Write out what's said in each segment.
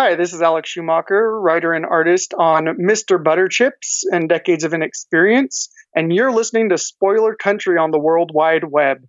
Hi, this is Alex Schumacher, writer and artist on Mr. Butterchips and Decades of Inexperience, and you're listening to Spoiler Country on the World Wide Web.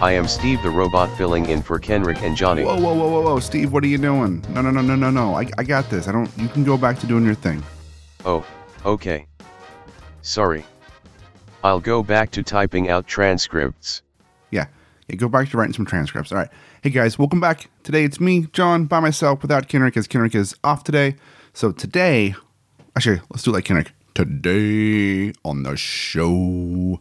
I am Steve the Robot filling in for Kenric and Johnny. Whoa, whoa, whoa, whoa, whoa, Steve, what are you doing? No, no, no, no, no, no. I, I got this. I don't. You can go back to doing your thing. Oh, okay. Sorry. I'll go back to typing out transcripts. Yeah. Yeah, go back to writing some transcripts. All right. Hey guys, welcome back. Today it's me, John, by myself, without Kenric, as Kenric is off today. So today, actually, let's do it like Kenric. Today on the show.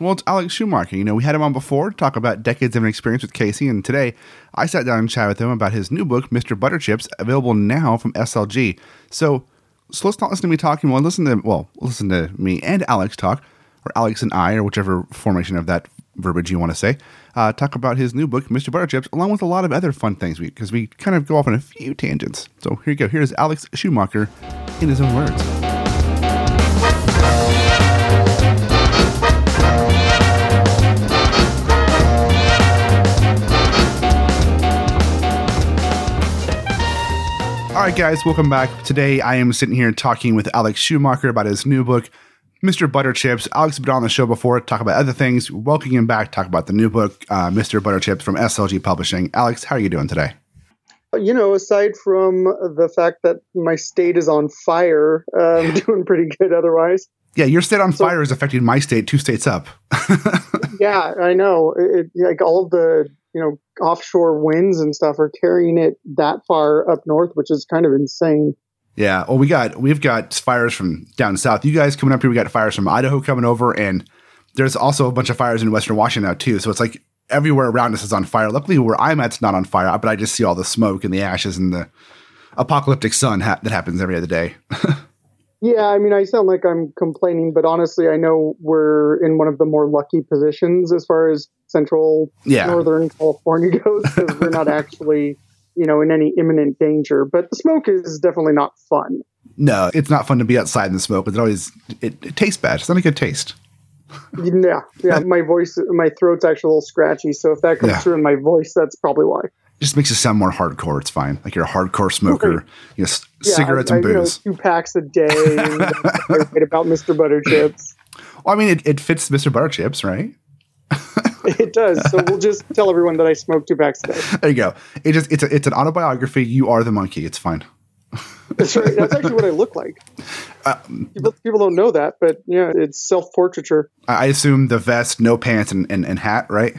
Well, it's Alex Schumacher. You know, we had him on before to talk about decades of inexperience with Casey, and today I sat down and chatted with him about his new book, Mr. Butterchips, available now from SLG. So, so let's not listen to me talking. Well, listen to well, listen to me and Alex talk, or Alex and I, or whichever formation of that verbiage you want to say. Uh, talk about his new book, Mr. Butterchips, along with a lot of other fun things because we, we kind of go off on a few tangents. So here you go. Here's Alex Schumacher in his own words. All right, guys, welcome back. Today I am sitting here talking with Alex Schumacher about his new book, Mr. Butterchips. Alex has been on the show before, talk about other things. Welcome him back, talk about the new book, uh, Mr. Butterchips from SLG Publishing. Alex, how are you doing today? You know, aside from the fact that my state is on fire, uh, I'm doing pretty good otherwise. Yeah, your state on so, fire is affecting my state two states up. yeah, I know. It, like all the you know offshore winds and stuff are carrying it that far up north, which is kind of insane. Yeah. Well, we got we've got fires from down south. You guys coming up here, we got fires from Idaho coming over, and there's also a bunch of fires in Western Washington now too. So it's like everywhere around us is on fire. Luckily, where I'm at, it's not on fire, but I just see all the smoke and the ashes and the apocalyptic sun ha- that happens every other day. yeah, I mean, I sound like I'm complaining, but honestly, I know we're in one of the more lucky positions as far as central yeah. northern California goes because we're not actually, you know, in any imminent danger. But the smoke is definitely not fun. No, it's not fun to be outside in the smoke. It always it, it tastes bad. It's not a good taste. yeah, yeah. My voice, my throat's actually a little scratchy. So if that comes yeah. through in my voice, that's probably why. It just makes you sound more hardcore. It's fine. Like you're a hardcore smoker. Right. You know, yeah, cigarettes I, and booze. You know, two packs a day. right about Mr. Butterchips. Well, I mean, it, it fits Mr. Butterchips, right? it does. So we'll just tell everyone that I smoke two packs a day. There you go. It just it's a, it's an autobiography. You are the monkey. It's fine. That's right. That's actually what I look like. Uh, people, people don't know that, but yeah, it's self portraiture. I assume the vest, no pants, and, and, and hat, right?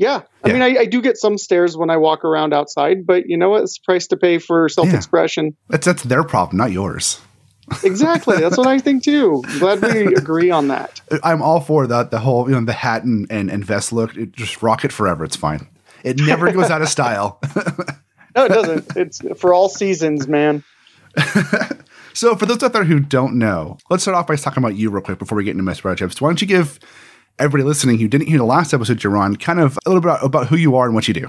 Yeah. I yeah. mean, I, I, do get some stares when I walk around outside, but you know what? It's price to pay for self expression. Yeah. That's, that's their problem, not yours exactly. That's what I think too. Glad we agree on that. I'm all for that. The whole, you know, the hat and, and, and vest look. It just rock it forever. It's fine. It never goes out of style. no, it doesn't. It's for all seasons, man. so, for those out there who don't know, let's start off by talking about you real quick before we get into my Butterchips. Why don't you give everybody listening who didn't hear the last episode you're on kind of a little bit about who you are and what you do?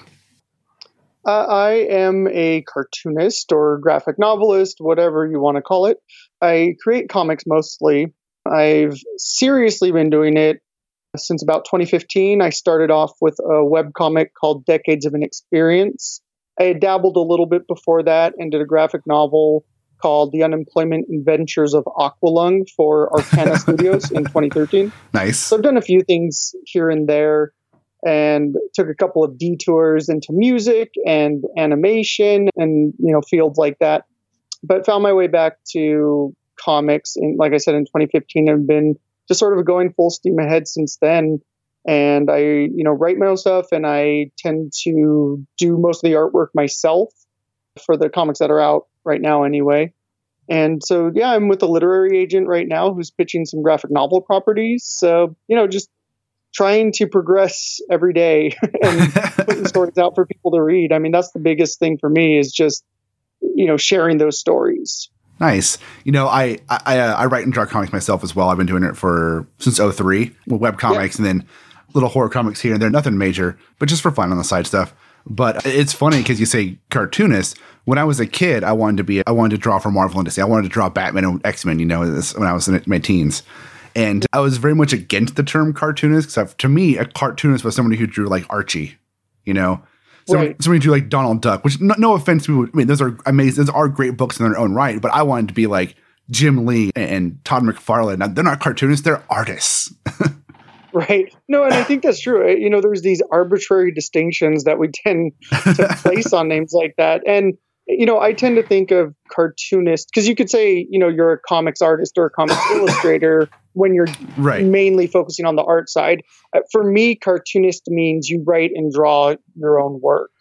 Uh, I am a cartoonist or graphic novelist, whatever you want to call it. I create comics mostly. I've seriously been doing it since about 2015. I started off with a web comic called Decades of Inexperience. I had dabbled a little bit before that and did a graphic novel called The Unemployment Adventures of Aqualung for Arcana Studios in 2013. Nice. So I've done a few things here and there and took a couple of detours into music and animation and you know fields like that but found my way back to comics in like i said in 2015 and been just sort of going full steam ahead since then and i you know write my own stuff and i tend to do most of the artwork myself for the comics that are out right now anyway and so yeah i'm with a literary agent right now who's pitching some graphic novel properties so you know just trying to progress every day and putting stories out for people to read. I mean, that's the biggest thing for me is just you know sharing those stories. Nice. You know, I I, uh, I write and draw comics myself as well. I've been doing it for since 03 with web comics and then little horror comics here and there. Nothing major, but just for fun on the side stuff. But it's funny because you say cartoonist. When I was a kid, I wanted to be I wanted to draw for Marvel and DC. I wanted to draw Batman and X Men. You know, when I was in my teens. And I was very much against the term cartoonist because to me, a cartoonist was somebody who drew like Archie, you know, somebody, Right. somebody who drew like Donald Duck. Which no, no offense to, I mean, those are amazing. Those are great books in their own right. But I wanted to be like Jim Lee and Todd McFarlane. Now, they're not cartoonists; they're artists. Right. No, and I think that's true. Uh, you know, there's these arbitrary distinctions that we tend to place on names like that. And, you know, I tend to think of cartoonist because you could say, you know, you're a comics artist or a comics illustrator when you're right. mainly focusing on the art side. Uh, for me, cartoonist means you write and draw your own work.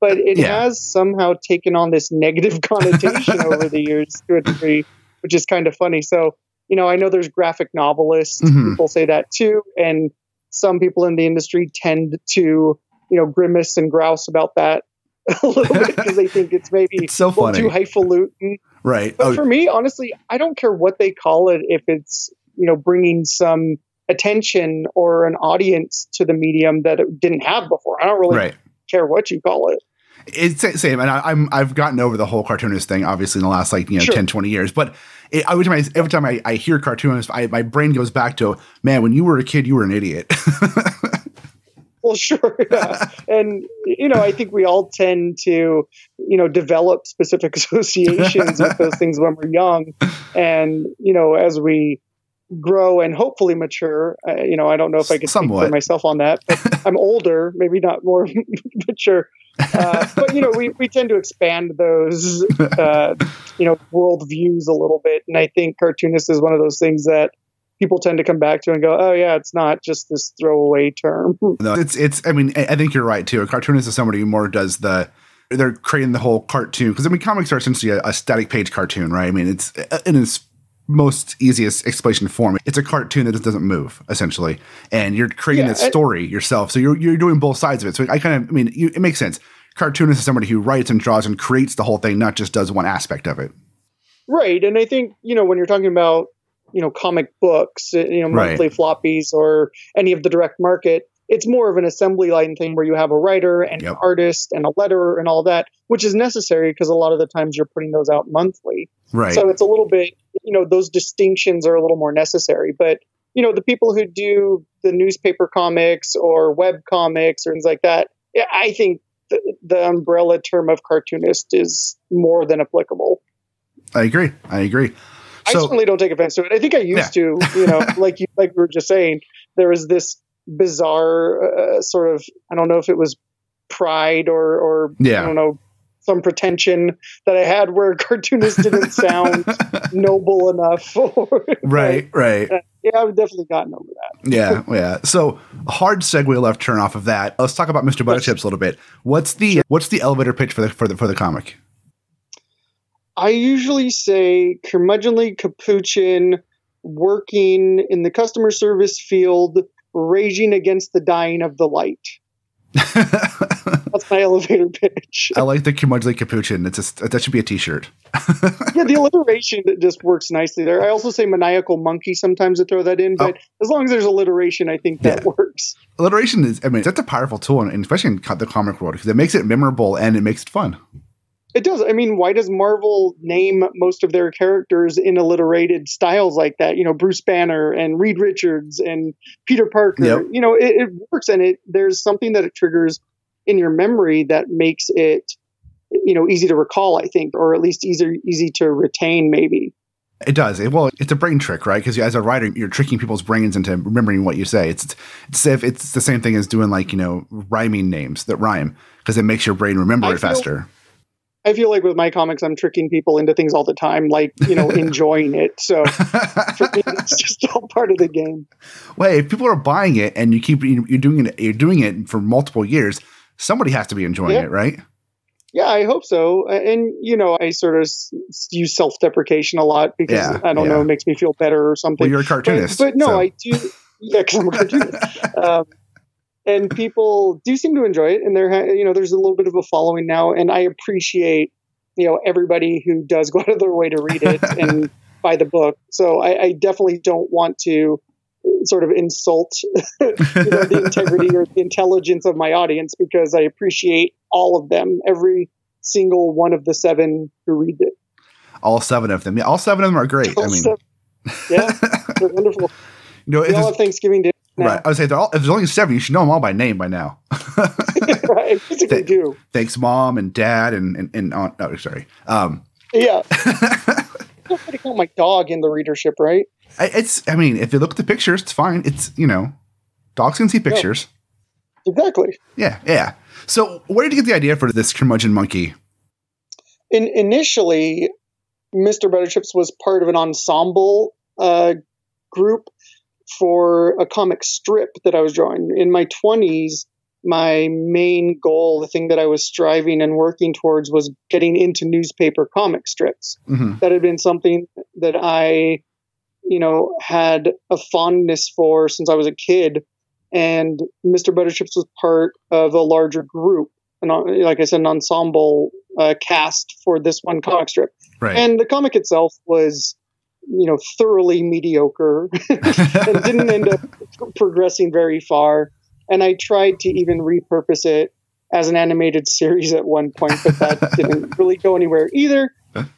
But it Yeah. has somehow taken on this negative connotation over the years to a degree, which is kind of funny. So, you know, I know there's graphic novelists, Mhm. people say that too. And some people in the industry tend to, you know, grimace and grouse about that a little bit because they think it's maybe It's so funny. too highfalutin. Right. But Oh, for me, honestly, I don't care what they call it if it's, you know, bringing some attention or an audience to the medium that it didn't have before. I don't really right. care what you call it. It's the same, and I, I'm I've gotten over the whole cartoonist thing, obviously, in the last like you know Sure. 10, 20 years. But it, every time I every time I, I hear cartoonist, I, my brain goes back to man, when you were a kid, you were an idiot. Well, sure. Yeah. and, you know, I think we all tend to, you know, develop specific associations with those things when we're young. And, you know, as we grow and hopefully mature, uh, you know, I don't know if I speak Somewhat. for myself on that, but I'm older, maybe not more mature. Uh, but, you know, we, we tend to expand those, uh, you know, world views a little bit. And I think cartoonist is one of those things that people tend to come back to and go, oh, yeah, it's not just this throwaway term. no, it's it's. I mean, I think you're right too. A cartoonist is somebody who more does the. They're creating the whole cartoon because I mean, comics are essentially a, a static page cartoon, right? I mean, it's uh, in its most easiest explanation form. It's a cartoon that just doesn't move essentially, and you're creating Yeah, that story yourself. So you're you're doing both sides of it. So I kind of, I mean, you, it makes sense. Cartoonist is somebody who writes and draws and creates the whole thing, not just does one aspect of it. Right, and I think you know when you're talking about you know comic books, uh, you know Right. monthly floppies or any of the direct market, it's more of an assembly line thing where you have a writer and Yep. an artist and a letterer and all that, which is necessary because a lot of the times you're putting those out monthly. Right. So it's a little bit, you know, those distinctions are a little more necessary. But you know, the people who do the newspaper comics or web comics or things like that, I think the, the umbrella term of cartoonist is more than applicable. I agree. I agree. I So certainly don't take offense to it. I think I used to, you know, like you, like we were just saying, there was this bizarre uh, sort of, I don't know if it was pride or, or Yeah. I don't know, some pretension that I had where cartoonists didn't sound noble enough. Or, right, right. yeah, I've definitely gotten over that. Yeah, yeah. So a hard segue left turn off of that. Let's talk about Mr. Butterchips a little bit. What's the what's the elevator pitch for the for the for the comic? I usually say curmudgeonly capuchin working in the customer service field, raging against the dying of the light. That's my elevator pitch. I like the curmudgeonly capuchin. It's just that should be a T-shirt. yeah, the alliteration that just works nicely there. I also say maniacal monkey sometimes to throw that in, oh. but as long as there's alliteration, I think that Yeah. works. Alliteration is, I mean, that's a powerful tool, and especially in the comic world, because it makes it memorable and it makes it fun. It does. I mean, why does Marvel name most of their characters in alliterated styles like that? You know, Bruce Banner and Reed Richards and Peter Parker. Yep. You know, it, it works, and it there's something that it triggers in your memory that makes it you know easy to recall. I think, or at least easy easy to retain, maybe. It does. It, well, it's a brain trick, right? Because as a writer, you're tricking people's brains into remembering what you say. It's it's if it's the same thing as doing like you know rhyming names that rhyme because it makes your brain remember I it faster. I feel like with my comics, I'm tricking people into things all the time, like you know, enjoying it. So for me, it's just all part of the game. Well, if people are buying it and you keep you're doing it, you're doing it for multiple years. Somebody has to be enjoying Yeah. it, right? Yeah, I hope so. And you know, I sort of use self-deprecation a lot because Yeah, I don't yeah. know, it makes me feel better or something. Well, you're a But- cartoonist, but, no, so- I do. Yeah, because I'm a cartoonist. um, and people do seem to enjoy it, and there, you know, there's a little bit of a following now, and I appreciate, you know, everybody who does go out of their way to read it and buy the book. So I, I definitely don't want to sort of insult you know, the integrity or the intelligence of my audience because I appreciate all of them, every single one of the seven who read it. All seven of them. Yeah, all seven of them are great. I mean, seven. yeah, they're wonderful. you know, We all have Thanksgiving dinner now. right? I would say they're all, if there's only seven, you should know them all by name by now. right, Th- do. Thanks, mom and dad and and, and aunt. Oh, sorry. Um, Yeah. To count my dog in the readership, right? I, it's. I mean, if you look at the pictures, it's fine. It's you know, dogs can see pictures. Exactly. Yeah, yeah. So, where did you get the idea for this curmudgeon monkey? In, initially, Mr. Butterchips was part of an ensemble uh, group for a comic strip that I was drawing. In my 20s, my main goal, the thing that I was striving and working towards, was getting into newspaper comic strips. hmm that had been something that I, you know, had a fondness for since I was a kid. And Mr. Butterchips was part of a larger group, and like I said, an ensemble uh, cast for this one comic strip. Right. And the comic itself was, you know, thoroughly mediocre and didn't end up progressing very far. And I tried to even repurpose it as an animated series at one point, but that didn't really go anywhere either.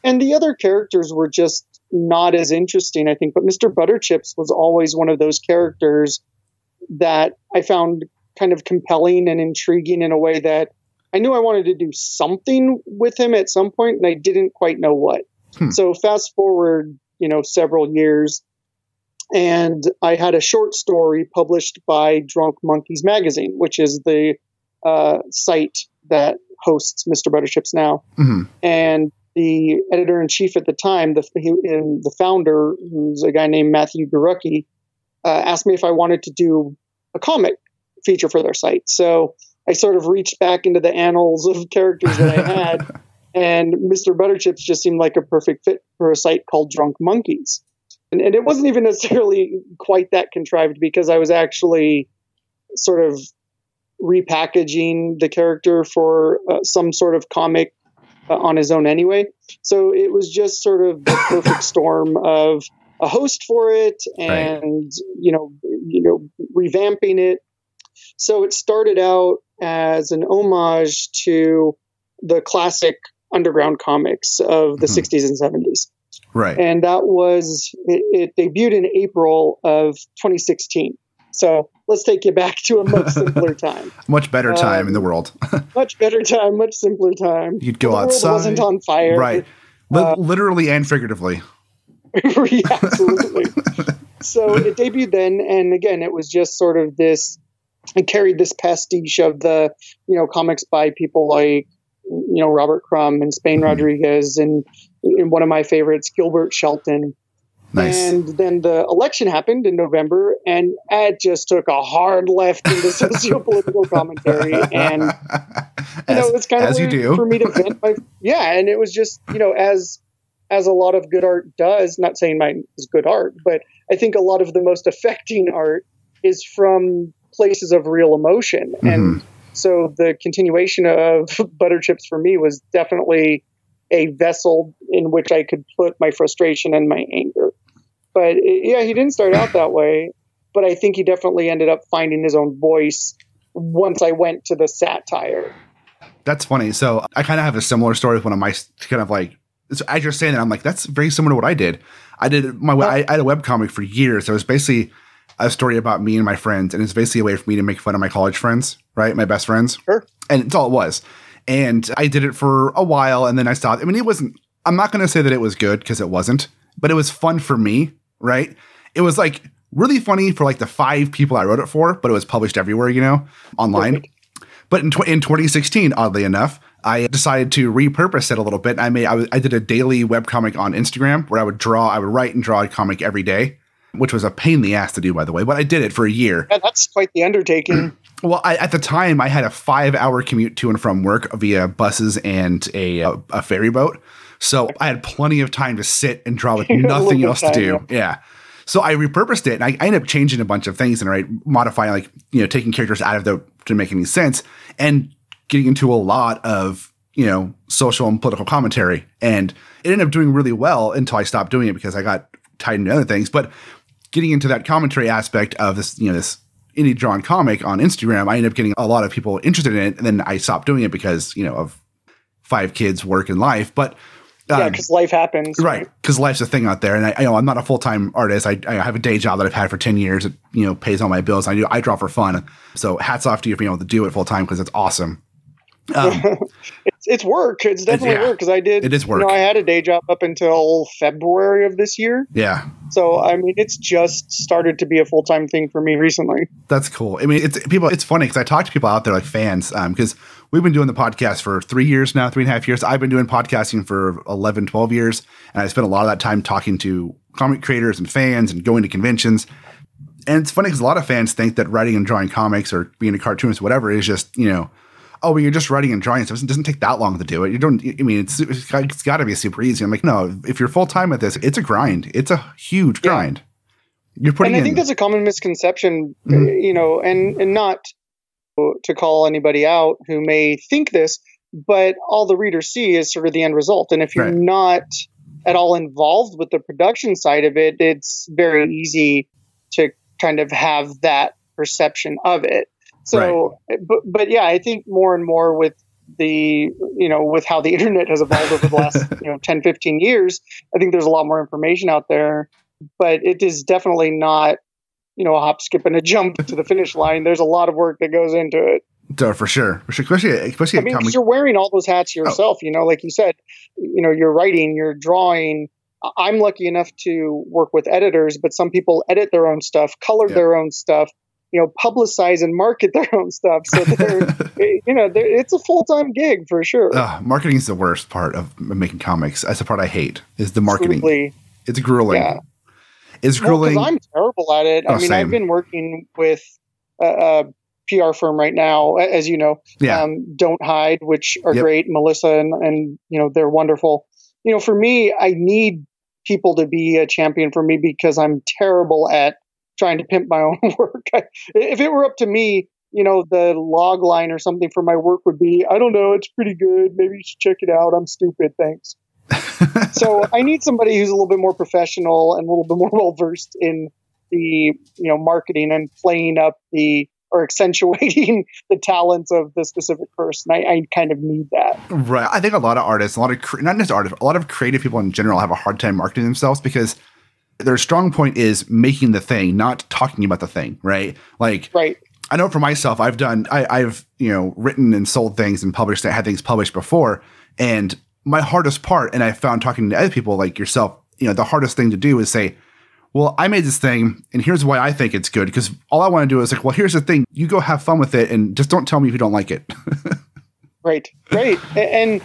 And the other characters were just not as interesting, I think. But Mr. Butterchips was always one of those characters that I found kind of compelling and intriguing in a way that I knew I wanted to do something with him at some point, and I didn't quite know what. Hmm. So fast forward, you know, several years, and I had a short story published by Drunk Monkeys magazine, which is the uh, site that hosts Mr. Butterchips now. hmm And the editor in chief at the time, the he, and the founder, who's a guy named Matthew Guerruckey, uh, asked me if I wanted to do a comic feature for their site. So I sort of reached back into the annals of characters that I had, and Mr. Butterchips just seemed like a perfect fit for a site called Drunk Monkeys. And, and it wasn't even necessarily quite that contrived because I was actually sort of repackaging the character for uh, some sort of comic uh, on his own anyway. So it was just sort of the perfect storm of a host for it and you know you know revamping it. So it started out as an homage to the classic underground comics of the Mhm. 60s and 70s. Right. And that was it, it debuted in April of 2016. So let's take you back to a much simpler time. Much better time in the um, world. Much better time, much simpler time. You'd go the world outside. wasn't on fire. right. Uh, literally and figuratively. Yeah, absolutely. so it debuted then, and again, it was just sort of this. It carried this pastiche of the, you know, comics by people like, you know, Robert Crumb and Spain Mhm. Rodriguez, and, and one of my favorites, Gilbert Shelton. Nice. And then the election happened in November, and it just took a hard left into sociopolitical commentary. And you know, it's kind of weird do. for me to vent my yeah, and it was just you know as as a lot of good art does. Not saying mine is good art, but I think a lot of the most affecting art is from places of real emotion, Mm-hmm. So the continuation of Butterchips for me was definitely a vessel in which I could put my frustration and my anger. But yeah, he didn't start out that way, but I think he definitely ended up finding his own voice once I went to the satire. That's funny. So I kind of have a similar story with one of my kind of like, so as you're saying that, I'm like, that's very similar to what I did. I did my, I, I had a webcomic for years. So it was basically a story about me and my friends. And it's basically a way for me to make fun of my college friends, right? My best friends. Sure. And it's all it was. And I did it for a while and then I stopped. I mean, it wasn't, I'm not going to say that it was good because it wasn't, but it was fun for me, right? It was like really funny for like the five people I wrote it for, but it was published everywhere, you know, online. Perfect. But in, tw- in 2016, oddly enough, I decided to repurpose it a little bit. I made I, did a daily webcomic on Instagram where I would draw, I would write and draw a comic every day, which was a pain in the ass to do, by the way. But I did it for a year. Yeah, that's quite the undertaking. Well, I, at the time, I had a five hour commute to and from work via buses and a, a, a ferry boat. So I had plenty of time to sit and draw with You had a little nothing else to time, do. Yeah. So I repurposed it and I, I ended up changing a bunch of things and right, modifying like, you know, taking characters out of the to make any sense and getting into a lot of, you know, social and political commentary. And it ended up doing really well until I stopped doing it because I got tied into other things. But getting into that commentary aspect of this, you know, this indie drawn comic on Instagram, I ended up getting a lot of people interested in it. And then I stopped doing it because, you know, of five kids, work, and life. But yeah, um, because life happens. right because life's a thing out there and I, I know i'm not a full-time artist I, I have a day job that i've had for 10 years it you know pays all my bills i do i draw for fun so hats off to you for being able to do it full-time because it's awesome um, It's, it's work. It's definitely yeah, work because I did. it is work. You know, I had a day job up until February of this year. yeah So I mean, it's just started to be a full time thing for me recently. that's cool i mean it's people it's funny because i talk to people out there like fans because we've been doing the podcast for three years now three and a half years i've been doing podcasting for 11 12 years and i spent a lot of that time talking to comic creators and fans and going to conventions and it's funny because a lot of fans think that writing and drawing comics or being a cartoonist, whatever, is just you know, oh, well, you're just writing and drawing stuff. It doesn't take that long to do it. You don't. I mean, it's it's got, to be super easy. I'm like, no, if you're full time at this, it's a grind. It's a huge Yeah. grind. You're putting and I in. think that's a common misconception, uh, Mhm. you know, and and not to call anybody out who may think this, but all the readers see is sort of the end result. And if you're Right. not at all involved with the production side of it, it's very easy to kind of have that perception of it. So, but but yeah, I think more and more with the you know with how the internet has evolved over the last you know 10 15 years i think there's a lot more information out there but it is definitely not you know a hop skip and a jump to the finish line. There's a lot of work that goes into it. Duh, for sure, for sure, especially especially i mean comic. you're wearing all those hats oh. yourself you know like you said you know you're writing you're drawing. I'm lucky enough to work with editors but some people edit their own stuff color their own stuff you know publicize and market their own stuff so they're you know they're, it's a full-time gig for sure Ugh, marketing is the worst part of making comics. That's the part I hate. Is the marketing? Absolutely. It's grueling. Yeah. It's grueling. because I'm terrible at it. Oh, I mean, same. I've been working with a, a PR firm right now, as you know. yeah, Um, Don't Hide, which are Yep. great, Melissa, and, and you know they're wonderful. You know, for me, I need people to be a champion for me because I'm terrible at trying to pimp my own work. If it were up to me, you know, the log line or something for my work would be, I don't know, it's pretty good. Maybe you should check it out. I'm stupid. Thanks. so I need somebody who's a little bit more professional and a little bit more well versed in the you know marketing and playing up the or accentuating the talents of the specific person. I, I kind of need that. Right. I think a lot of artists, a lot of cre- not just artists, a lot of creative people in general have a hard time marketing themselves because their strong point is making the thing, not talking about the thing. Right. Like Right. I know for myself, I've done, I, I've you know written and sold things and published, had things published before, and my hardest part, and I found talking to other people like yourself, you know, the hardest thing to do is say, well, I made this thing, and here's why I think it's good. Because all I want to do is like, well, here's the thing. You go have fun with it, and just don't tell me if you don't like it. Right, right. And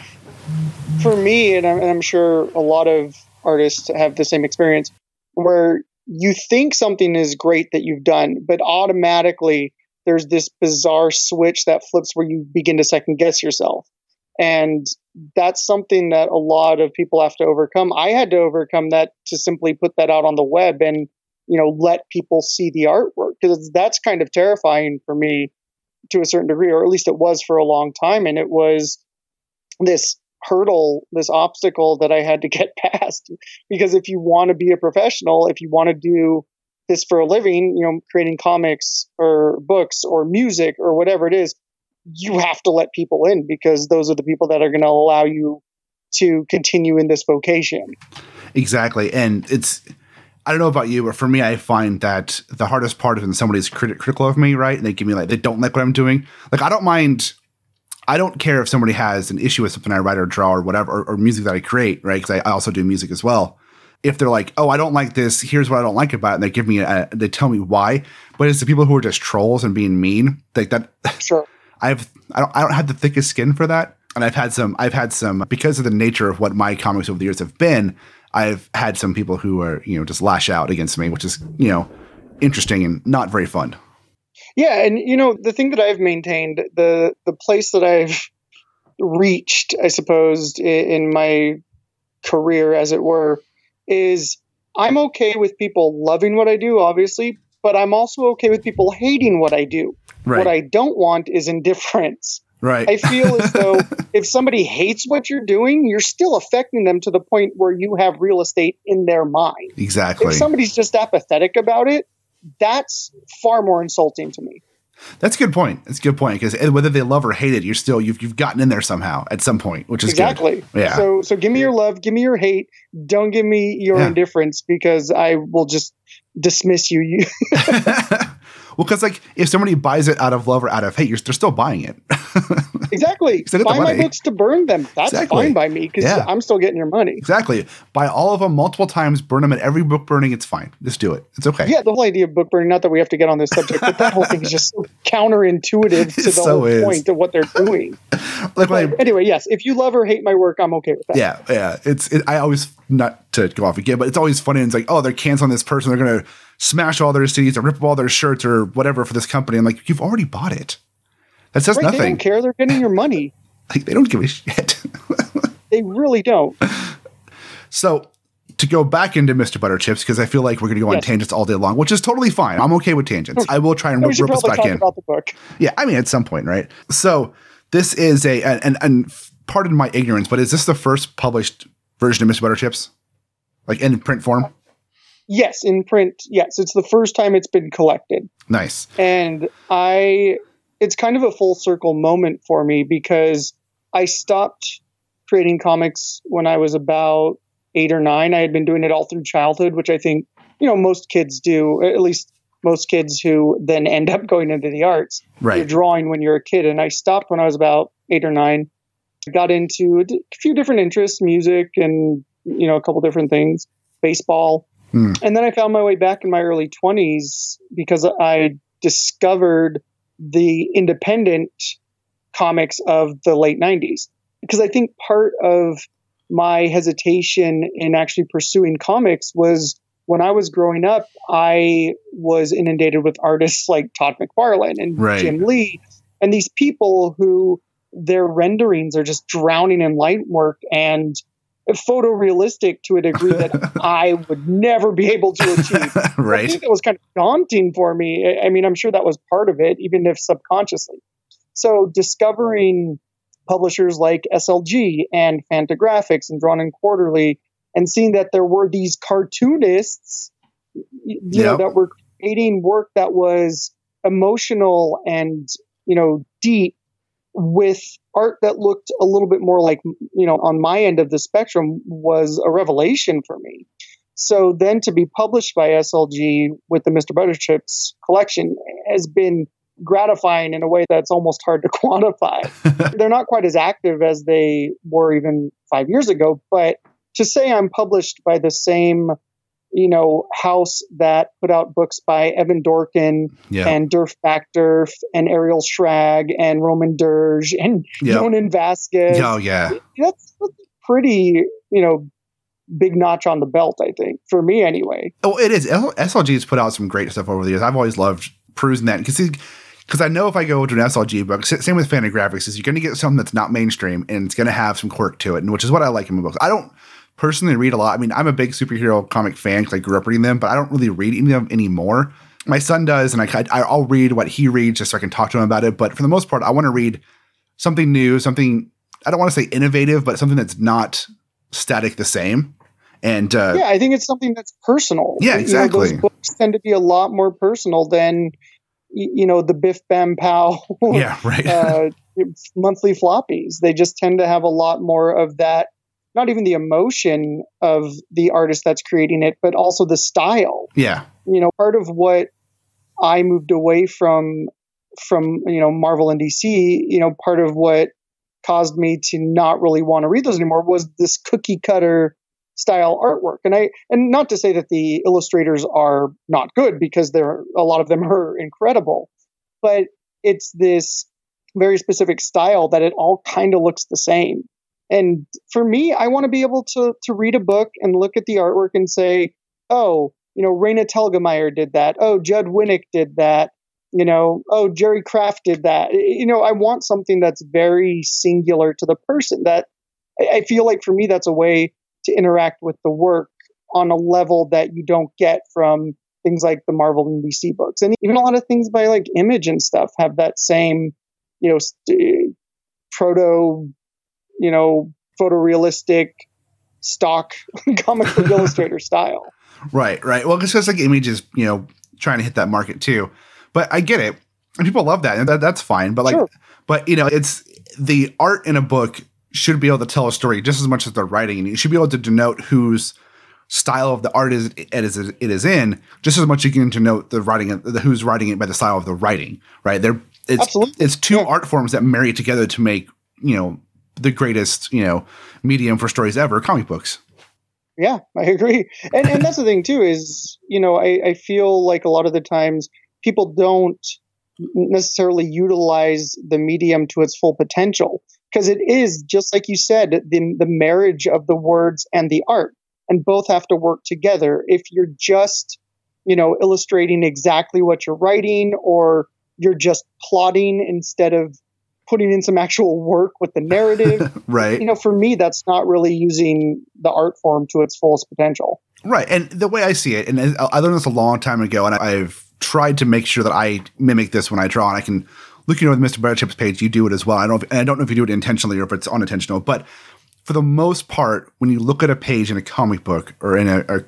for me, and I'm, and I'm sure a lot of artists have the same experience, where you think something is great that you've done, but automatically there's this bizarre switch that flips where you begin to second guess yourself. And that's something that a lot of people have to overcome. I had to overcome that to simply put that out on the web and, you know, let people see the artwork because that's kind of terrifying for me to a certain degree, or at least it was for a long time. And it was this hurdle, this obstacle that I had to get past. Because if you want to be a professional, if you want to do this for a living, you know, creating comics or books or music or whatever it is, you have to let people in because those are the people that are going to allow you to continue in this vocation. Exactly. And it's, I don't know about you, but for me, I find that the hardest part is when somebody's crit- critical of me, right? And they give me like, they don't like what I'm doing. Like, I don't mind, I don't care if somebody has an issue with something I write or draw or whatever, or, or music that I create, right? Because I, I also do music as well. If they're like, oh, I don't like this, here's what I don't like about it, and they give me, a, they tell me why. But it's the people who are just trolls and being mean, like that. Sure. I've, I don't, I don't have the thickest skin for that, and I've had some, I've had some because of the nature of what my comics over the years have been. I've had some people who are, you know, just lash out against me, which is, you know, interesting and not very fun. Yeah, and you know the thing that I've maintained the the place that I've reached, I suppose, in my career, as it were, is I'm okay with people loving what I do, obviously, but I'm also okay with people hating what I do. Right. What I don't want is indifference. right. I feel as though if somebody hates what you're doing, you're still affecting them to the point where you have real estate in their mind. exactly. If somebody's just apathetic about it, that's far more insulting to me. That's a good point. That's a good point because whether they love or hate it, you're still you've you've gotten in there somehow at some point, which is exactly. Good. Yeah. So so give me your love, give me your hate. Don't give me your Yeah. indifference because I will just dismiss you. You well, because like if somebody buys it out of love or out of hate, you're they're still buying it. exactly. Send it the Buy my books to burn them. That's Exactly. fine by me because Yeah. I'm still getting your money. exactly. Buy all of them multiple times, burn them at every book burning. It's fine. Just do it. It's okay. Yeah, the whole idea of book burning, not that we have to get on this subject, but that whole thing is just so counterintuitive to the so whole is. point of what they're doing. Like I, anyway, yes, if you love or hate my work, I'm okay with that. yeah, yeah. It's it, I always not to go off again, but it's always funny. And it's like, oh, they're canceling this person. They're gonna smash all their CDs or rip up all their shirts or whatever for this company. I'm like, you've already bought it. That says Right, they don't care. They're getting your money. Like they don't give a shit. They really don't. So to go back into Mr. Butterchips, because I feel like we're going to go on tangents all day long, which is totally fine. I'm okay with tangents. I will try and We rope us back in. about the book. Yeah, I mean, at some point, right? So this is a, and, and pardon my ignorance, but is this the first published version of Mr. Butterchips? Like in print form? Yes, in print. Yes, it's the first time it's been collected. Nice. and I it's kind of a full circle moment for me because I stopped creating comics when I was about 8 or 9 I had been doing it all through childhood which I think you know most kids do at least most kids who then end up going into the arts. Right. you're drawing when you're a kid. And I stopped when I was about 8 or 9 I got into a few different interests music and you know a couple different things baseball. Hmm. and then I found my way back in my early 20s because I discovered the independent comics of the late 90s. Because I think part of my hesitation in actually pursuing comics was when I was growing up, I was inundated with artists like Todd McFarlane and Right. Jim Lee, and these people who their renderings are just drowning in line work and photorealistic to a degree that I would never be able to achieve. I right. think it was kind of daunting for me. I- I mean, I'm sure that was part of it, even if subconsciously. So discovering publishers like SLG and Fantagraphics and Drawn and Quarterly, and seeing that there were these cartoonists, you know, that were creating work that was emotional and you know deep with art that looked a little bit more like you know on my end of the spectrum was a revelation for me. So then to be published by slg with the mr butterchips collection has been gratifying in a way that's almost hard to quantify. They're not quite as active as they were even five years ago but to say i'm published by the same you know house that put out books by evan dorkin Yeah. and Derf Backderf and Ariel Schrag and Roman Dirge and Yep. Jhonen Vasquez. oh, yeah. That's, that's pretty, you know, big notch on the belt, I think, for me anyway. Oh, it is. SLG has put out some great stuff over the years. I've always loved perusing that because because I know if I go to an SLG book, same with Fantagraphics, is you're going to get something that's not mainstream and it's going to have some quirk to it, and which is what I like in my books. I don't personally read a lot. I mean, I'm a big superhero comic fan because I grew up reading them, but I don't really read any of them anymore. My son does, and I, I'll read what he reads just so I can talk to him about it. But for the most part, I want to read something new, something I don't want to say innovative, but something that's not static the same. And uh, yeah, I think it's something that's personal. Yeah, You know, exactly. those books tend to be a lot more personal than, you know, the Biff Bam Pow yeah, right. uh, monthly floppies. They just tend to have a lot more of that, not even the emotion of the artist that's creating it, but also the style. yeah, you know part of what i moved away from from you know marvel and dc you know part of what caused me to not really want to read those anymore was this cookie cutter style artwork. And I and not to say that the illustrators are not good because there a lot of them are incredible, but it's this very specific style that it all kind of looks the same. And for me, I want to be able to to read a book and look at the artwork and say, "Oh, you know, Raina Telgemeier did that. Oh, Judd Winick did that. You know, oh, Jerry Craft did that. You know, I want something that's very singular to the person. That I feel like for me, that's a way to interact with the work on a level that you don't get from things like the Marvel and DC books. And even a lot of things by like Image and stuff have that same, you know, st- eh, proto, you know, photorealistic stock comic book illustrator style. Right, right. Well, because it's like Image is, you know, trying to hit that market too. But I get it. And people love that. And that, that's fine. But like, sure. but you know, it's the art in a book should be able to tell a story just as much as the writing, and you should be able to denote whose style of the art is it is it is in just as much you can denote the writing of the who's writing it by the style of the writing. Right there, it's Absolutely. it's two yeah. art forms that marry together to make you know the greatest you know medium for stories ever, comic books. Yeah, I agree, and and that's the thing too is you know I, I feel like a lot of the times people don't necessarily utilize the medium to its full potential because it is just like you said the, the marriage of the words and the art and both have to work together if you're just you know illustrating exactly what you're writing or you're just plotting instead of putting in some actual work with the narrative right you know for me that's not really using the art form to its fullest potential right and the way i see it and i learned this a long time ago and i've tried to make sure that i mimic this when i draw and i can looking over Mr. Butterchip's page, you do it as well. I don't, and I don't know if you do it intentionally or if it's unintentional, but for the most part, when you look at a page in a comic book or in a, a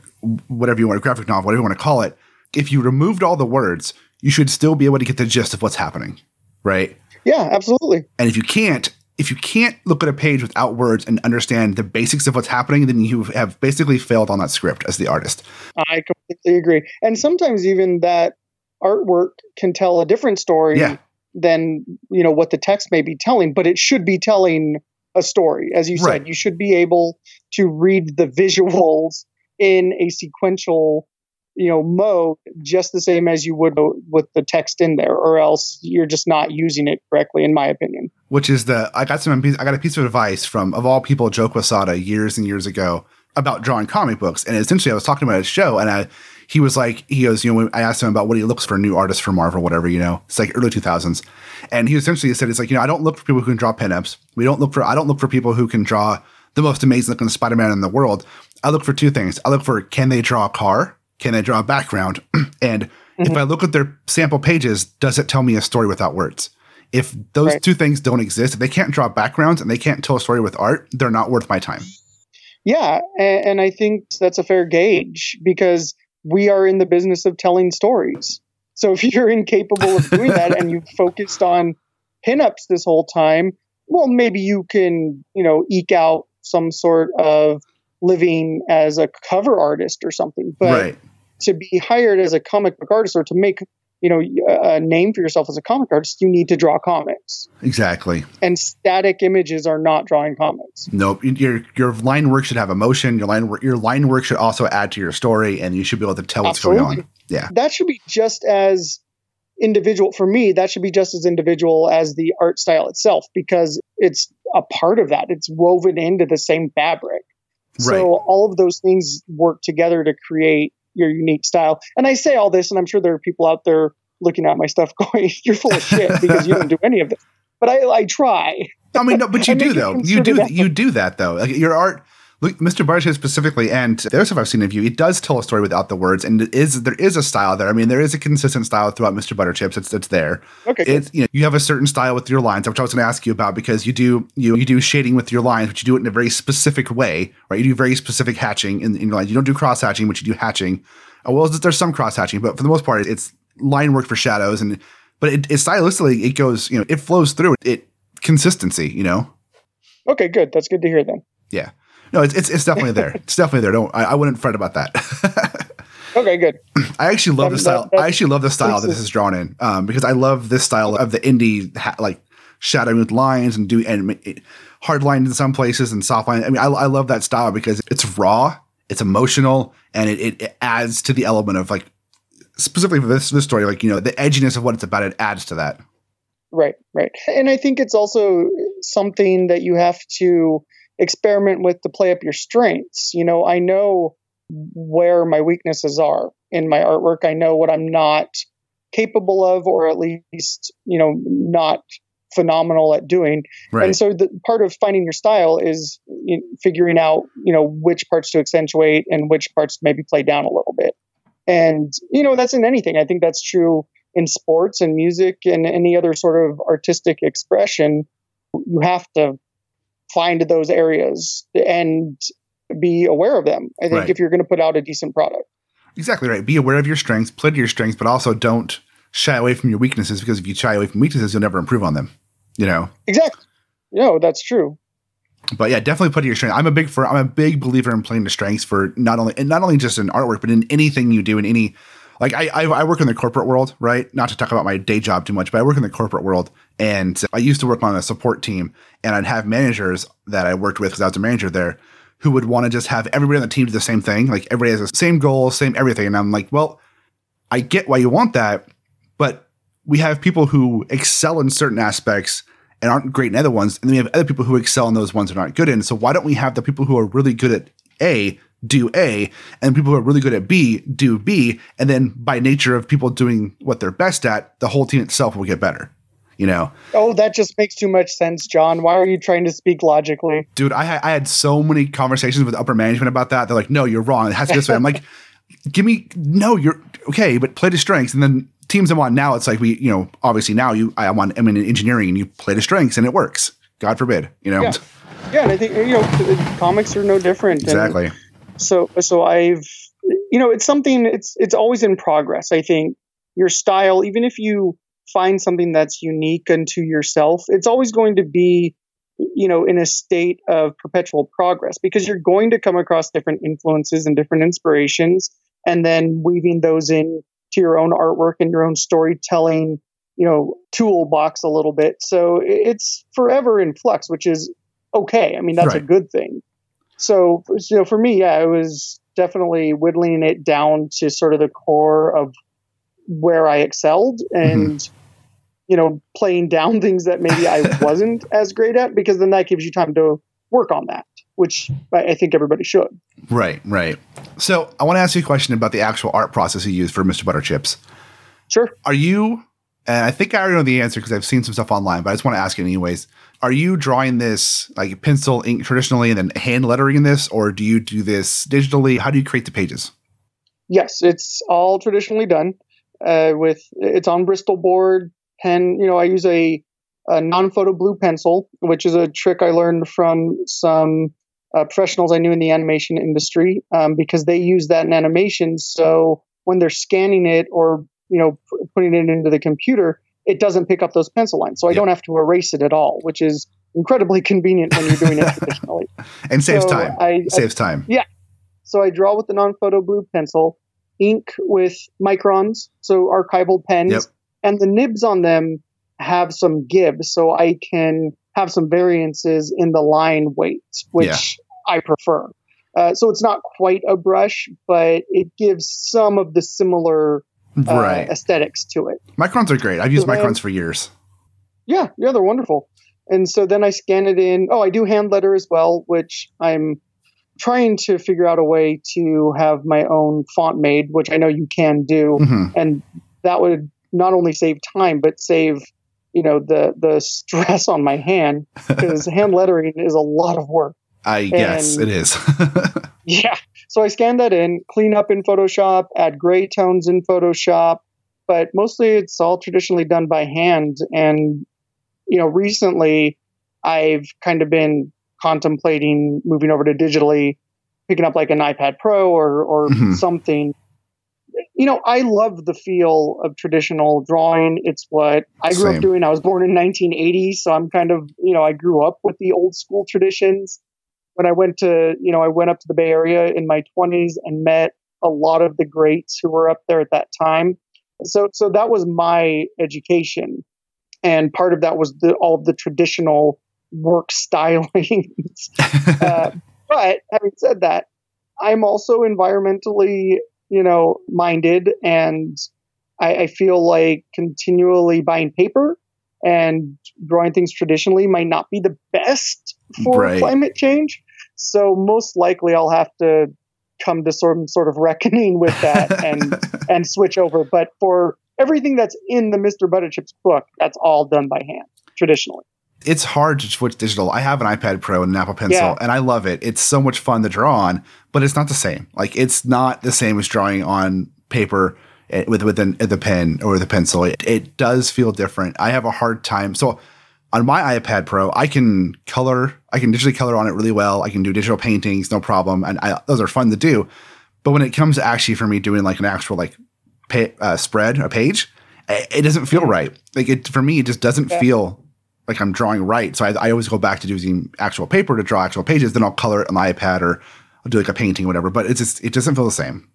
whatever you want, a graphic novel, whatever you want to call it, if you removed all the words, you should still be able to get the gist of what's happening, right? Yeah, absolutely. And if you can't, if you can't look at a page without words and understand the basics of what's happening, then you have basically failed on that script as the artist. I completely agree. And sometimes even that artwork can tell a different story yeah than you know what the text may be telling, but it should be telling a story. As you right. said, you should be able to read the visuals in a sequential you know mode just the same as you would with the text in there or else you're just not using it correctly in my opinion which is the i got some i got a piece of advice from of all people joe quesada years and years ago about drawing comic books and essentially i was talking about a show and i he was like, he goes, you know, I asked him about what he looks for a new artists for Marvel, whatever, you know, it's like early 2000s. And he essentially said, it's like, you know, I don't look for people who can draw pinups. We don't look for, I don't look for people who can draw the most amazing looking Spider Man in the world. I look for two things. I look for, can they draw a car? Can they draw a background? and mm-hmm. if I look at their sample pages, does it tell me a story without words? If those right. two things don't exist, if they can't draw backgrounds and they can't tell a story with art, they're not worth my time. Yeah, and, and, I think that's a fair gauge because we are in the business of telling stories. So if you're incapable of doing that and you've focused on pinups this whole time, well, maybe you can, you know, eke out some sort of living as a cover artist or something. But right. To be hired as a comic book artist or to make you know a name for yourself as a comic artist you need to draw comics. Exactly. And static images are not drawing comics. Nope. Your your line work should have emotion. Your line your line work should also add to your story and you should be able to tell what's Absolutely. going on. Yeah. That should be just as individual for me that should be just as individual as the art style itself because it's a part of that. It's woven into the same fabric. Right. so all of those things work together to create your unique style. And I say all this, and I'm sure there are people out there looking at my stuff going, "You're full of shit because you don't do any of this." But I, I try. I mean, no, but you do though. You do you do that though. Like your art. Look, Mr. Butterchips specifically, and the other stuff I've seen of you, it does tell a story without the words, and it is there is a style there. I mean, there is a consistent style throughout Mr. Butterchips. It's it's there. Okay. It's you know you have a certain style with your lines, which I was going to ask you about because you do you you do shading with your lines, but you do it in a very specific way, right? You do very specific hatching in, in your lines. You don't do cross hatching, but you do hatching. Uh, well, there's some cross hatching, but for the most part, it's line work for shadows, and but it, it stylistically it goes, you know, it flows through it consistency, you know. Okay, good. That's good to hear then. Yeah. No, it's it's, it's definitely there. it's definitely there. Don't I, I wouldn't fret about that. okay, good. I actually love that, the style. That, I actually love the style that this is drawn in um, because I love this style of the indie ha- like shadowing with lines and do and hard lines in some places and soft lines. I mean, I, I love that style because it's raw, it's emotional, and it, it, it adds to the element of like specifically for this this story, like you know the edginess of what it's about. It adds to that. Right, right, and I think it's also something that you have to experiment with to play up your strengths. You know, I know where my weaknesses are in my artwork. I know what I'm not capable of, or at least, you know, not phenomenal at doing. Right. And so the part of finding your style is you know, figuring out, you know, which parts to accentuate and which parts maybe play down a little bit. And, you know, that's in anything. I think that's true in sports and music and any other sort of artistic expression. You have to find those areas and be aware of them. I think right. if you're going to put out a decent product. Exactly right. Be aware of your strengths, play to your strengths, but also don't shy away from your weaknesses because if you shy away from weaknesses, you'll never improve on them. You know. Exactly. No, that's true. But yeah, definitely put to your strength. I'm a big for I'm a big believer in playing to strengths for not only and not only just in artwork, but in anything you do in any like I, I, I work in the corporate world, right? Not to talk about my day job too much, but I work in the corporate world, and I used to work on a support team, and I'd have managers that I worked with because I was a manager there, who would want to just have everybody on the team do the same thing, like everybody has the same goal, same everything, and I'm like, well, I get why you want that, but we have people who excel in certain aspects and aren't great in other ones, and then we have other people who excel in those ones and aren't good in. So why don't we have the people who are really good at A do A, and people who are really good at B do B, and then by nature of people doing what they're best at, the whole team itself will get better. You know? Oh, that just makes too much sense, John. Why are you trying to speak logically? Dude, I, I had so many conversations with upper management about that. They're like, no, you're wrong. It has to be this way. I'm like, give me, no, you're okay, but play to strengths. And then teams I'm on now, it's like we, you know, obviously now you, I'm on, I'm in engineering and you play to strengths and it works. God forbid, you know? Yeah. Yeah, and I think you know comics are no different. Exactly. And so so I've you know it's something it's it's always in progress. I think your style, even if you find something that's unique unto yourself, it's always going to be you know in a state of perpetual progress because you're going to come across different influences and different inspirations and then weaving those in to your own artwork and your own storytelling you know toolbox a little bit so it's forever in flux which is okay i mean that's right. a good thing so, you know, for me, yeah, it was definitely whittling it down to sort of the core of where I excelled and, mm-hmm. you know, playing down things that maybe I wasn't as great at because then that gives you time to work on that, which I think everybody should. Right, right. So I want to ask you a question about the actual art process you use for Mr. Butterchips. Sure. Are you, and I think I already know the answer because I've seen some stuff online, but I just want to ask it anyways. Are you drawing this like pencil ink traditionally and then hand lettering in this or do you do this digitally? How do you create the pages? Yes it's all traditionally done uh, with it's on bristol board pen you know i use a, a non-photo blue pencil which is a trick i learned from some uh, professionals i knew in the animation industry um, because they use that in animation so when they're scanning it or you know p- putting it into the computer it doesn't pick up those pencil lines. So I yep. don't have to erase it at all, which is incredibly convenient when you're doing it traditionally. and saves so time. I, saves time. Yeah. So I draw with the non-photo blue pencil, ink with microns, so archival pens, yep. and the nibs on them have some give, so I can have some variances in the line weight, which yeah. I prefer. Uh, so it's not quite a brush, but it gives some of the similar uh, right. aesthetics to it. Microns are great. I've used so microns for years. Yeah, yeah, they're wonderful. And so then I scan it in. Oh, I do hand letter as well, which I'm trying to figure out a way to have my own font made, which I know you can do, mm-hmm. and that would not only save time but save you know the the stress on my hand because hand lettering is a lot of work. I guess it is. yeah. So I scan that in, clean up in Photoshop, add gray tones in Photoshop, but mostly it's all traditionally done by hand. And, you know, recently I've kind of been contemplating moving over to digitally, picking up like an iPad Pro or, or mm-hmm. something. You know, I love the feel of traditional drawing. It's what I grew Same. up doing. I was born in 1980, so I'm kind of, you know, I grew up with the old school traditions when I went to, you know, I went up to the Bay Area in my 20s and met a lot of the greats who were up there at that time. So, so that was my education. and part of that was the, all of the traditional work stylings. uh, but having said that, I'm also environmentally, you know, minded, and I, I feel like continually buying paper and drawing things traditionally might not be the best for Right. climate change. So most likely, I'll have to come to some sort of reckoning with that and and switch over. But for everything that's in the Mr. Butterchips book, that's all done by hand traditionally. it's hard to switch digital. I have an iPad Pro and an Apple Pencil, Yeah. and I love it. It's so much fun to draw on, but it's not the same. Like it's not the same as drawing on paper eh, with with an, the pen or the pencil. It, it does feel different. I have a hard time. So on my iPad Pro, I can color. I can digitally color on it really well. I can do digital paintings, no problem, and I, those are fun to do. But when it comes to actually for me doing like an actual like pa- uh, spread a page, it, it doesn't feel right. Like it for me, it just doesn't Yeah. feel like I'm drawing right. So I, I always go back to using actual paper to draw actual pages. Then I'll color it on my iPad or I'll do like a painting, or whatever. But it's just it doesn't feel the same.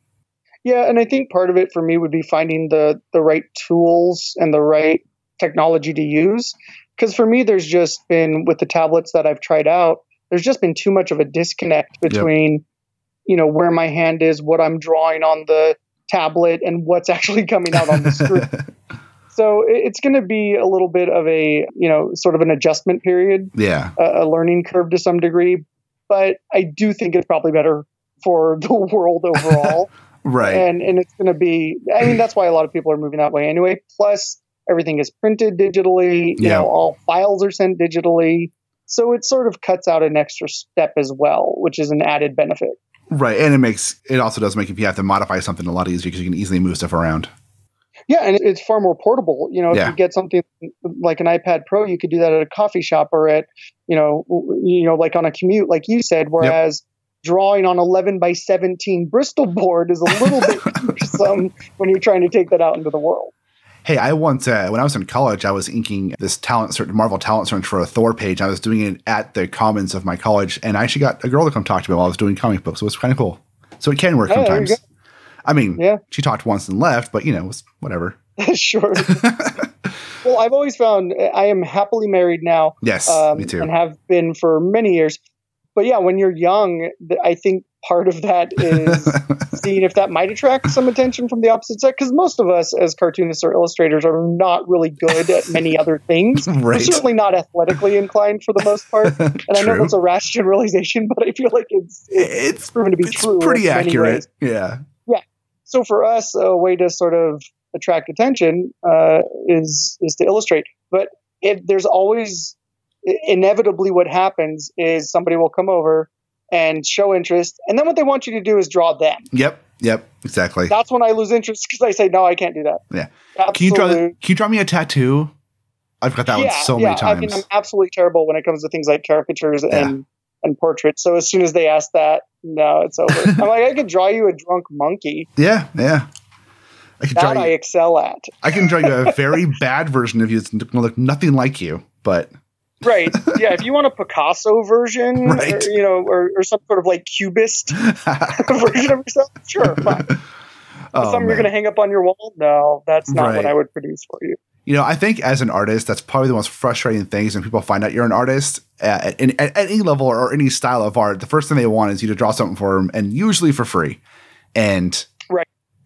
Yeah, and I think part of it for me would be finding the the right tools and the right technology to use. Because for me, there's just been with the tablets that I've tried out, there's just been too much of a disconnect between, you know, where my hand is, what I'm drawing on the tablet, and what's actually coming out on the screen. so it's going to be a little bit of a, you know, sort of an adjustment period yeah, a, a learning curve to some degree, but I do think it's probably better for the world overall. right. and and it's going to be. I mean, that's why a lot of people are moving that way anyway. Plus, everything is printed digitally. You Yeah. know, all files are sent digitally, so it sort of cuts out an extra step as well, which is an added benefit. right. And it makes it also does make if you have to modify something a lot easier because you can easily move stuff around. Yeah, and it's far more portable. You know, if Yeah. you get something like an iPad Pro, you could do that at a coffee shop or at, you know, you know, like on a commute, like you said. Whereas drawing on 11 by 17 Bristol board is a little bit cumbersome when you're trying to take that out into the world. Hey, I once uh, when I was in college, I was inking this talent search, Marvel talent search for a Thor page. I was doing it at the commons of my college, and I actually got a girl to come talk to me while I was doing comic books. It was kind of cool. So it can work Oh, sometimes. I mean, Yeah. she talked once and left, but you know, it was whatever. sure. well, I've always found I am happily married now. Yes, um, me too. and have been for many years. But yeah, when you're young, I think part of that is seeing if that might attract some attention from the opposite sex. Because most of us, as cartoonists or illustrators, are not really good at many other things. We're Right. certainly not athletically inclined for the most part. And I know that's a rash generalization, but I feel like it's it's, it's proven to be true. pretty accurate. Yeah. Yeah. So for us, a way to sort of attract attention uh, is is to illustrate. But if there's always inevitably what happens is somebody will come over and show interest, and then what they want you to do is draw them. Yep. Yep. Exactly. That's when I lose interest because I say no, I can't do that. Yeah. Can you draw? Can you draw me a tattoo? I've got that one so many times. I mean. I'm absolutely terrible when it comes to things like caricatures Yeah. and and portraits. So as soon as they ask that, no, it's over. I'm like, I could draw you a drunk monkey. yeah. Yeah. I can That draw I excel at. I can draw you a very bad version of you. It's going to look nothing like you, but Right. Yeah. If you want a Picasso version, Right. or, you know, or, or some sort of like cubist version of yourself, sure, fine. Oh, Something you're going to hang up on your wall? No, that's not Right. what I would produce for you. You know, I think as an artist, that's probably the most frustrating thing is when people find out you're an artist at, at, at any level or any style of art. The first thing they want is you to draw something for them, and usually for free. And.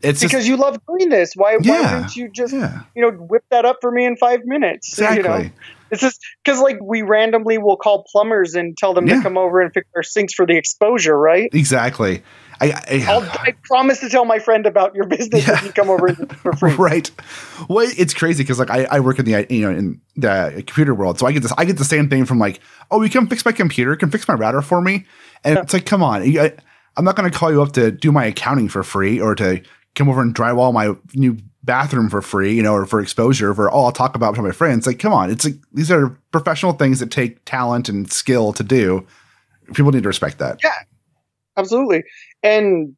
It's Because just you love doing this. Why, why Yeah. wouldn't you just, yeah, you know, whip that up for me in five minutes? exactly. You know, it's just because like we randomly will call plumbers and tell them Yeah. to come over and fix our sinks for the exposure, right? Exactly. I, I, I'll, I promise to tell my friend about your business if you come over and do it for free. right. Well, it's crazy because like I, I work in the you know in the computer world, so I get this I get the same thing from like, oh, you can fix my computer, can fix my router for me, and it's like, come on, I, I'm not going to call you up to do my accounting for free or to come over and drywall my new bathroom for free, you know, or for exposure for oh, I'll talk about it with my friends. Like, come on, it's like these are professional things that take talent and skill to do. People need to respect that. Yeah, absolutely and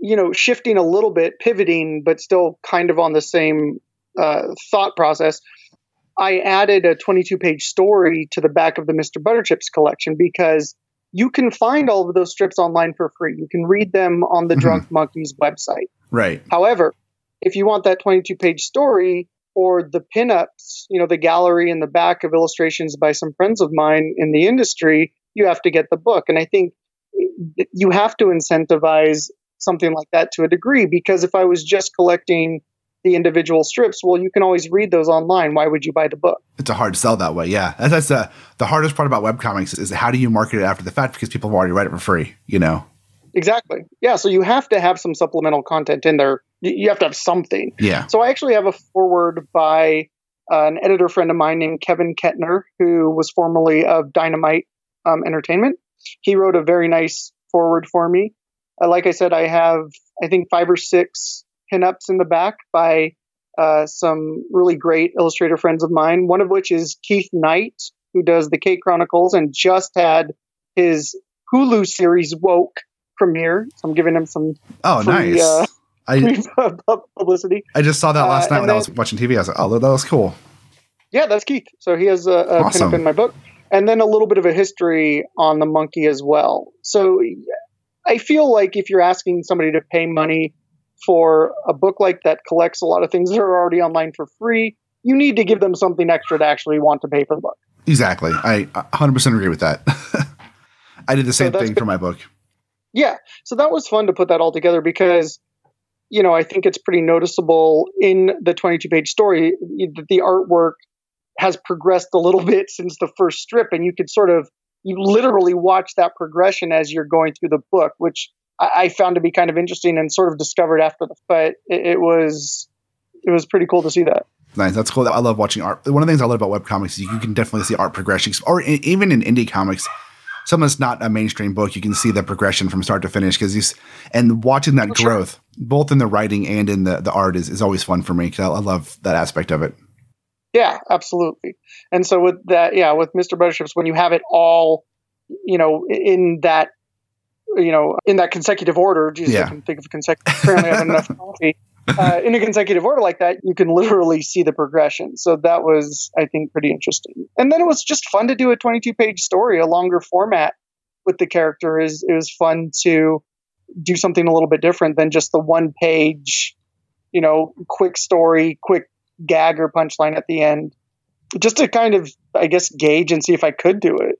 you know shifting a little bit pivoting but still kind of on the same uh, thought process i added a 22 page story to the back of the mr butterchips collection because you can find all of those strips online for free you can read them on the Mhm. drunk monkeys website Right. however if you want that 22 page story or the pinups, you know, the gallery in the back of illustrations by some friends of mine in the industry, you have to get the book. And I think you have to incentivize something like that to a degree because if I was just collecting the individual strips, well, you can always read those online. Why would you buy the book? It's a hard sell that way. Yeah, that's, that's the the hardest part about webcomics is how do you market it after the fact because people have already read it for free. You know. Exactly. Yeah. So you have to have some supplemental content in there. You have to have something. Yeah. So I actually have a forward by uh, an editor friend of mine named Kevin Ketner, who was formerly of Dynamite um, Entertainment. He wrote a very nice forward for me. Uh, like I said, I have I think five or six pinups in the back by uh, some really great illustrator friends of mine. One of which is Keith Knight, who does the K Chronicles and just had his Hulu series Woke premiere. So I'm giving him some Oh, free, nice. uh, I publicity. I just saw that last uh, night and when I was watching TV. I was like, oh, that was cool. Yeah, that's Keith. So he has a, a Awesome. pinup in my book, and then a little bit of a history on the monkey as well. So I feel like if you're asking somebody to pay money for a book like that collects a lot of things that are already online for free, you need to give them something extra to actually want to pay for the book. Exactly. I 100% agree with that. I did the same that's thing good. for my book. Yeah, so that was fun to put that all together because, you know, I think it's pretty noticeable in the 22 page story that the artwork has progressed a little bit since the first strip, and you could sort of, you literally watch that progression as you're going through the book, which I, found to be kind of interesting and sort of discovered after the, but it, was, it was pretty cool to see that. Nice. That's cool. I love watching art. One of the things I love about webcomics is you can definitely see art progressions, or even in indie comics, that's not a mainstream book, you can see the progression from start to finish. Because you and watching that sure. growth, both in the writing and in the, the art, is, is always fun for me. Because I, I love that aspect of it. Yeah, absolutely. And so with that, yeah, with Mr. Butterchips, when you have it all, you know, in that, you know, in that consecutive order, Jesus, Yeah. I can think of consecutive. Apparently, I have enough coffee. Uh, in a consecutive order like that, you can literally see the progression. So that was, I think, pretty interesting. And then it was just fun to do a 22 page story, a longer format with the character. Is it was fun to do something a little bit different than just the one page, you know, quick story, quick gag or punchline at the end just to kind of i guess gauge and see if i could do it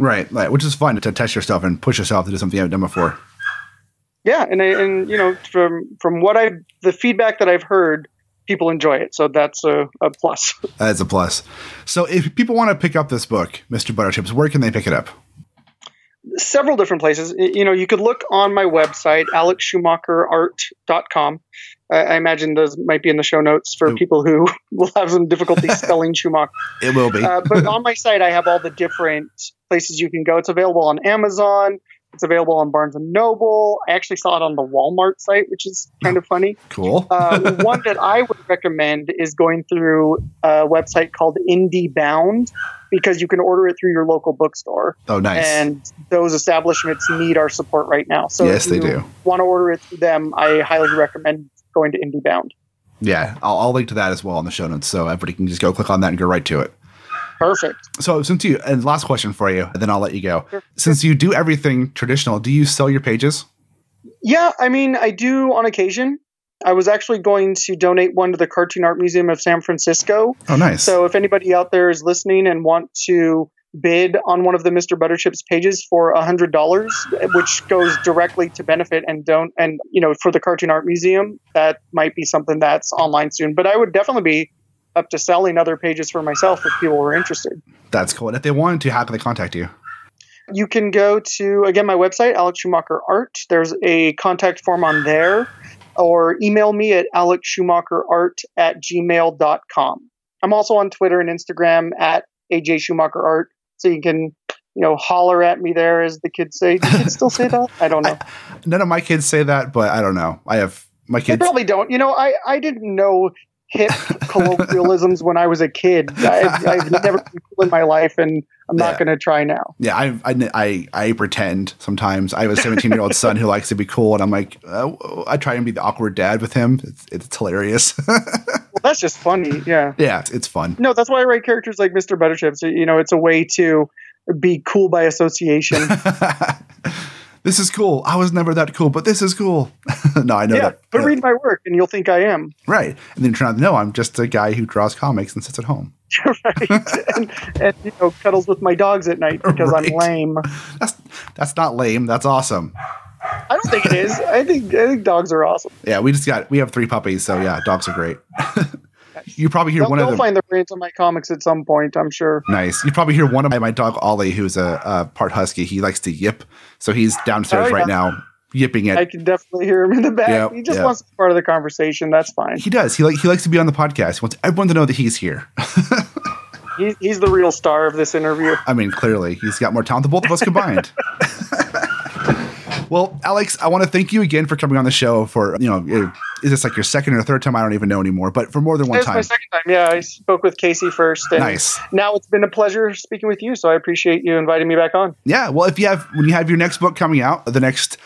Right. Right. Which is fun to test yourself and push yourself to do something you haven't done before. Yeah and I, and you know from from what i the feedback that i've heard people enjoy it so that's a, a plus That's a plus. So if people want to pick up this book, Mr. Butterchips, where can they pick it up? several different places you know you could look on my website alexschumacherart.com I I imagine those might be in the show notes for people who will have some difficulty spelling Schumacher. It will be. Uh, but on my site, I have all the different places you can go. It's available on Amazon. It's available on Barnes and Noble. I actually saw it on the Walmart site, which is kind of funny. cool. Uh, one that I would recommend is going through a website called IndieBound because you can order it through your local bookstore, oh, nice. and those establishments need our support right now. So Yes, if they do. Want to order it through them? I highly recommend going to IndieBound. yeah, I'll, I'll link to that as well in the show notes, so everybody can just go click on that and go right to it. Perfect. So since you and last question for you, then I'll let you go. Sure. Since you do everything traditional, do you sell your pages? Yeah, I mean, I do on occasion. I was actually going to donate one to the Cartoon Art Museum of San Francisco. Oh, nice. So if anybody out there is listening and want to bid on one of the Mr. Butterchips pages for a $100, which goes directly to benefit and don't and you know for the Cartoon Art Museum, that might be something that's online soon. But I would definitely be up to selling other pages for myself if people were interested. That's cool. And if they wanted to, how can they contact you? You can go to again my website, Alex Schumacher Art. There's a contact form on there, or email me at alexschumacherart at gmail.com. I'm also on Twitter and Instagram at AJ Schumacher Art, so you can you know holler at me there, as the kids say. Do kids still say that? I don't know. None of my kids say that, but I don't know. I have my They kids. probably don't. You know, I I didn't know hip colloquialisms when I was a kid. I, I've never been cool in my life, and I'm Yeah. not going to try now. Yeah, I, I, I, I pretend sometimes. I have a 17 year old son who likes to be cool, and I'm like, uh, I try and be the awkward dad with him. It's, it's hilarious. Well, that's just funny. Yeah. yeah, it's, it's fun. No, that's why I write characters like Mr. Butterchips. You know, it's a way to be cool by association. this is cool. I was never that cool, but this is cool. no, I know yeah, that. but read my work and you'll think I am. Right. And then turn out, no, I'm just a guy who draws comics and sits at home. right. and, and, you know, cuddles with my dogs at night because Right. I'm lame. That's that's not lame. That's awesome. I don't think it is. I think I think dogs are awesome. Yeah, we just got we have three puppies, so yeah, dogs are great. you probably hear They'll, one of they'll them. find their brains on my comics at some point, I'm sure. Nice. You probably hear one of my, my dog Ollie, who's a, a part husky. He likes to yip, so he's downstairs Oh, yeah. right now yipping it. I can definitely hear him in the back. Yeah, he just yeah. wants to be part of the conversation. That's fine. he does. He like he likes to be on the podcast. He wants everyone to know that he's here. He, he's the real star of this interview. I mean, clearly he's got more talent than both of us combined. well, Alex, I want to thank you again for coming on the show. For you know, is this like your second or third time? I don't even know anymore. But for more than one It's my time, second time. Yeah, I spoke with Casey first. And nice. Now it's been a pleasure speaking with you. So I appreciate you inviting me back on. Yeah. Well, if you have when you have your next book coming out, the next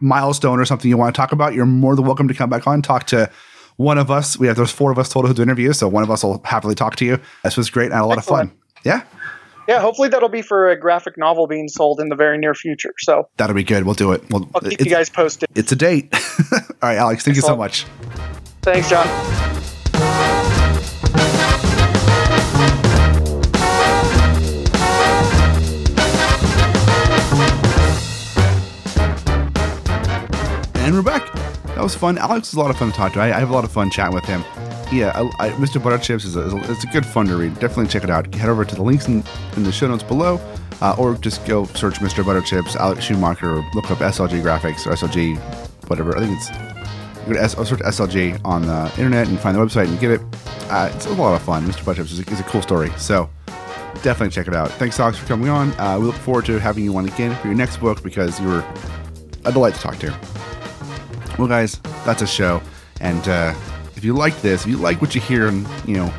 milestone or something you want to talk about, you're more than welcome to come back on talk to one of us. We have there's four of us total who do interviews, so one of us will happily talk to you. This was great. and had a lot of fun. Yeah, Yeah, hopefully that'll be for a graphic novel being sold in the very near future. So that'll be good. We'll do it. We'll, I'll keep you guys posted. it's a date. All right, Alex. Thank you so much. Thanks, John. And we're back. That was fun. Alex is a lot of fun to talk to. I, I have a lot of fun chatting with him. Yeah, I, I, Mr. Butterchips is a, is a, it's a good fun to read. Definitely check it out. Head over to the links in, in the show notes below, uh, or just go search Mr. Butterchips, Alex Schumacher, or look up SLG Graphics or SLG, whatever. I think it's to S, search SLG on the internet and find the website and get it. Uh, it's a lot of fun. Mr. Butterchips is a, is a cool story. So definitely check it out. Thanks, Alex, for coming on. Uh, we look forward to having you on again for your next book because you were a delight to talk to. Well, guys, that's a show. And uh, if you like this, if you like what you hear, and you know,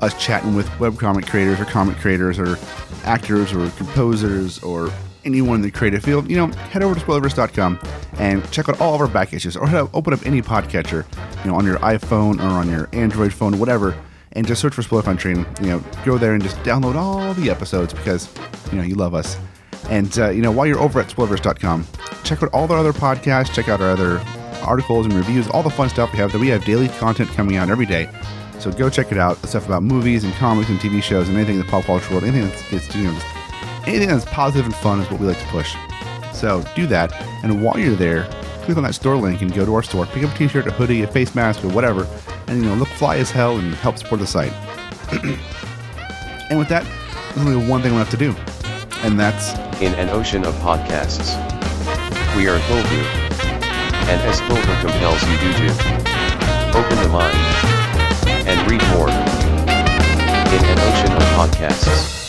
us chatting with webcomic creators or comic creators or actors or composers or anyone in the creative field, you know, head over to spoilerverse.com and check out all of our back issues or open up any podcatcher, you know, on your iPhone or on your Android phone, whatever, and just search for Spoiler Country and, you know, go there and just download all the episodes because, you know, you love us. And, uh, you know, while you're over at spoilerverse.com, check out all the other podcasts, check out our other articles and reviews, all the fun stuff we have. That we have daily content coming out every day. So go check it out. The stuff about movies and comics and TV shows and anything in the pop culture world, anything that's, it's, you know, anything that's positive and fun is what we like to push. So do that. And while you're there, click on that store link and go to our store. Pick up a t-shirt, a hoodie, a face mask, or whatever, and you know, look fly as hell and help support the site. and with that, there's only one thing left to do, and that's in an ocean of podcasts. We are Tolbu. And as Tolbu compels you do to open the mind and read more in an ocean of podcasts.